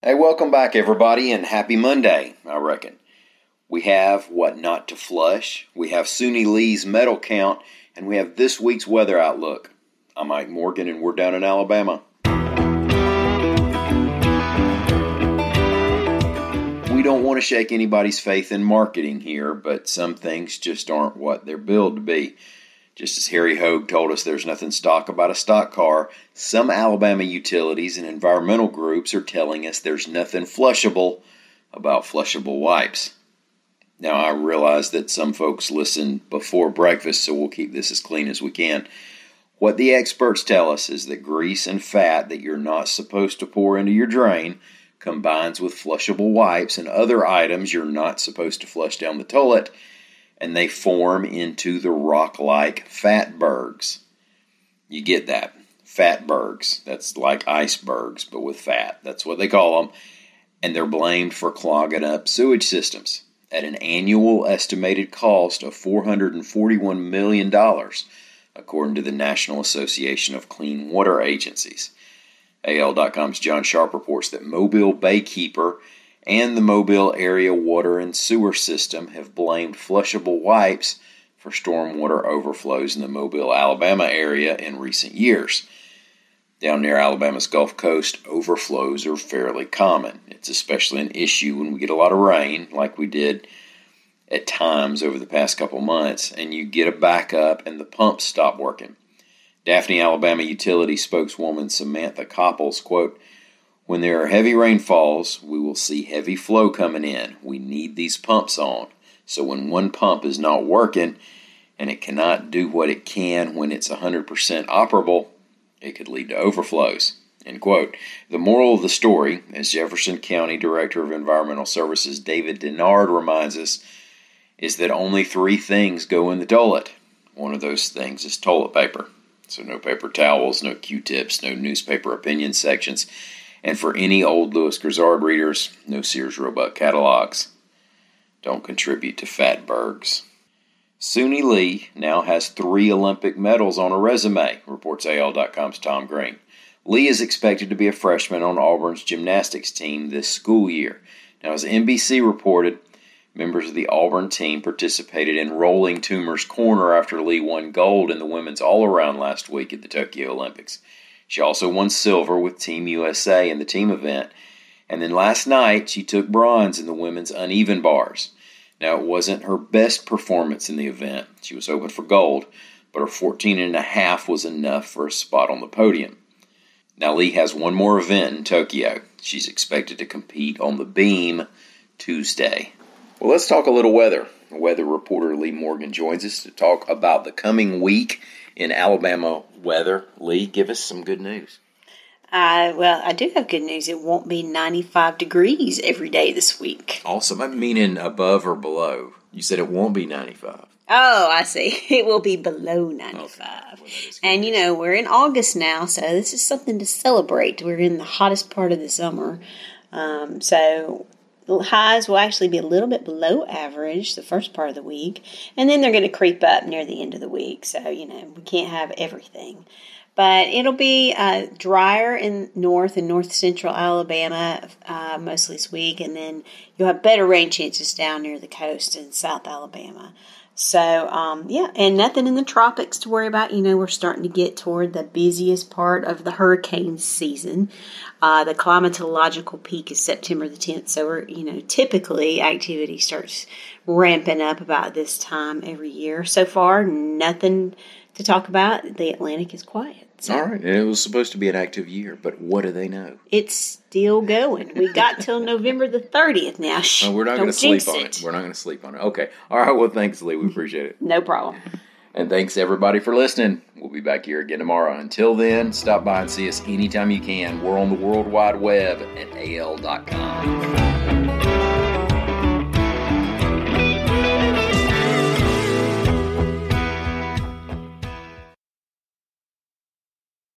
Hey, welcome back, everybody, and happy Monday, I reckon. We have what not to flush, we have Suni Lee's medal count, and we have this week's weather outlook. I'm Mike Morgan, and we're down in Alabama. We don't want to shake anybody's faith in marketing here, but some things just aren't what they're billed to be. Just as Harry Hogge told us there's nothing stock about a stock car, some Alabama utilities and environmental groups are telling us there's nothing flushable about flushable wipes. Now, I realize that some folks listen before breakfast, so we'll keep this as clean as we can. What the experts tell us is that grease and fat that you're not supposed to pour into your drain combines with flushable wipes and other items you're not supposed to flush down the toilet and they form into the rock like fatbergs. You get that? Fatbergs. That's like icebergs, but with fat. That's what they call them. And they're blamed for clogging up sewage systems at an annual estimated cost of $441 million, according to the National Association of Clean Water Agencies. AL.com's John Sharp reports that Mobile Baykeeper and the Mobile Area Water and Sewer System have blamed flushable wipes for stormwater overflows in the Mobile, Alabama area in recent years. Down near Alabama's Gulf Coast, overflows are fairly common. It's especially an issue when we get a lot of rain, like we did at times over the past couple months, and you get a backup and the pumps stop working. Daphne, Alabama utility spokeswoman Samantha Copples, quote, when there are heavy rainfalls, we will see heavy flow coming in. We need these pumps on. So when one pump is not working and it cannot do what it can when it's 100% operable, it could lead to overflows. End quote. The moral of the story, as Jefferson County Director of Environmental Services David Denard reminds us, is that only three things go in the toilet. One of those things is toilet paper. So no paper towels, no Q-tips, no newspaper opinion sections and for any old Lewis Grizzard readers, no Sears Roebuck catalogs. Don't contribute to Fatbergs. Suni Lee now has three Olympic medals on her resume, reports AL.com's Tom Green. Lee is expected to be a freshman on Auburn's gymnastics team this school year. Now, as NBC reported, members of the Auburn team participated in rolling Toomer's corner after Lee won gold in the women's all around last week at the Tokyo Olympics. She also won silver with Team USA in the team event. And then last night, she took bronze in the women's uneven bars. Now, it wasn't her best performance in the event. She was hoping for gold, but her 14 and a half was enough for a spot on the podium. Now, Lee has one more event in Tokyo. She's expected to compete on the beam Tuesday. Well, let's talk a little weather. Weather reporter Leigh Morgan joins us to talk about the coming week in Alabama weather. Leigh, give us some good news. Uh, well, I do have good news. It won't be 95 degrees every day this week. Awesome. I'm meaning above or below. You said it won't be 95. Oh, I see. It will be below 95. Okay. Well, and you know, we're in August now, so this is something to celebrate. We're in the hottest part of the summer. Um, so highs will actually be a little bit below average the first part of the week, and then they're going to creep up near the end of the week. So, you know, we can't have everything. But it'll be uh, drier in north and north central Alabama uh, mostly this week, and then you'll have better rain chances down near the coast in South Alabama. So, um, yeah, and nothing in the tropics to worry about. You know, we're starting to get toward the busiest part of the hurricane season. Uh, the climatological peak is September the 10th. So, we're, you know, typically activity starts ramping up about this time every year. So far, nothing to talk about. The Atlantic is quiet. So. All right, and it was supposed to be an active year, but what do they know? It's still going. We got till November the thirtieth now. Uh, Shh, we're not going to sleep on it. it. We're not going to sleep on it. Okay. All right. Well, thanks, Leigh. We appreciate it. no problem. And thanks everybody for listening. We'll be back here again tomorrow. Until then, stop by and see us anytime you can. We're on the World Wide Web at al.com.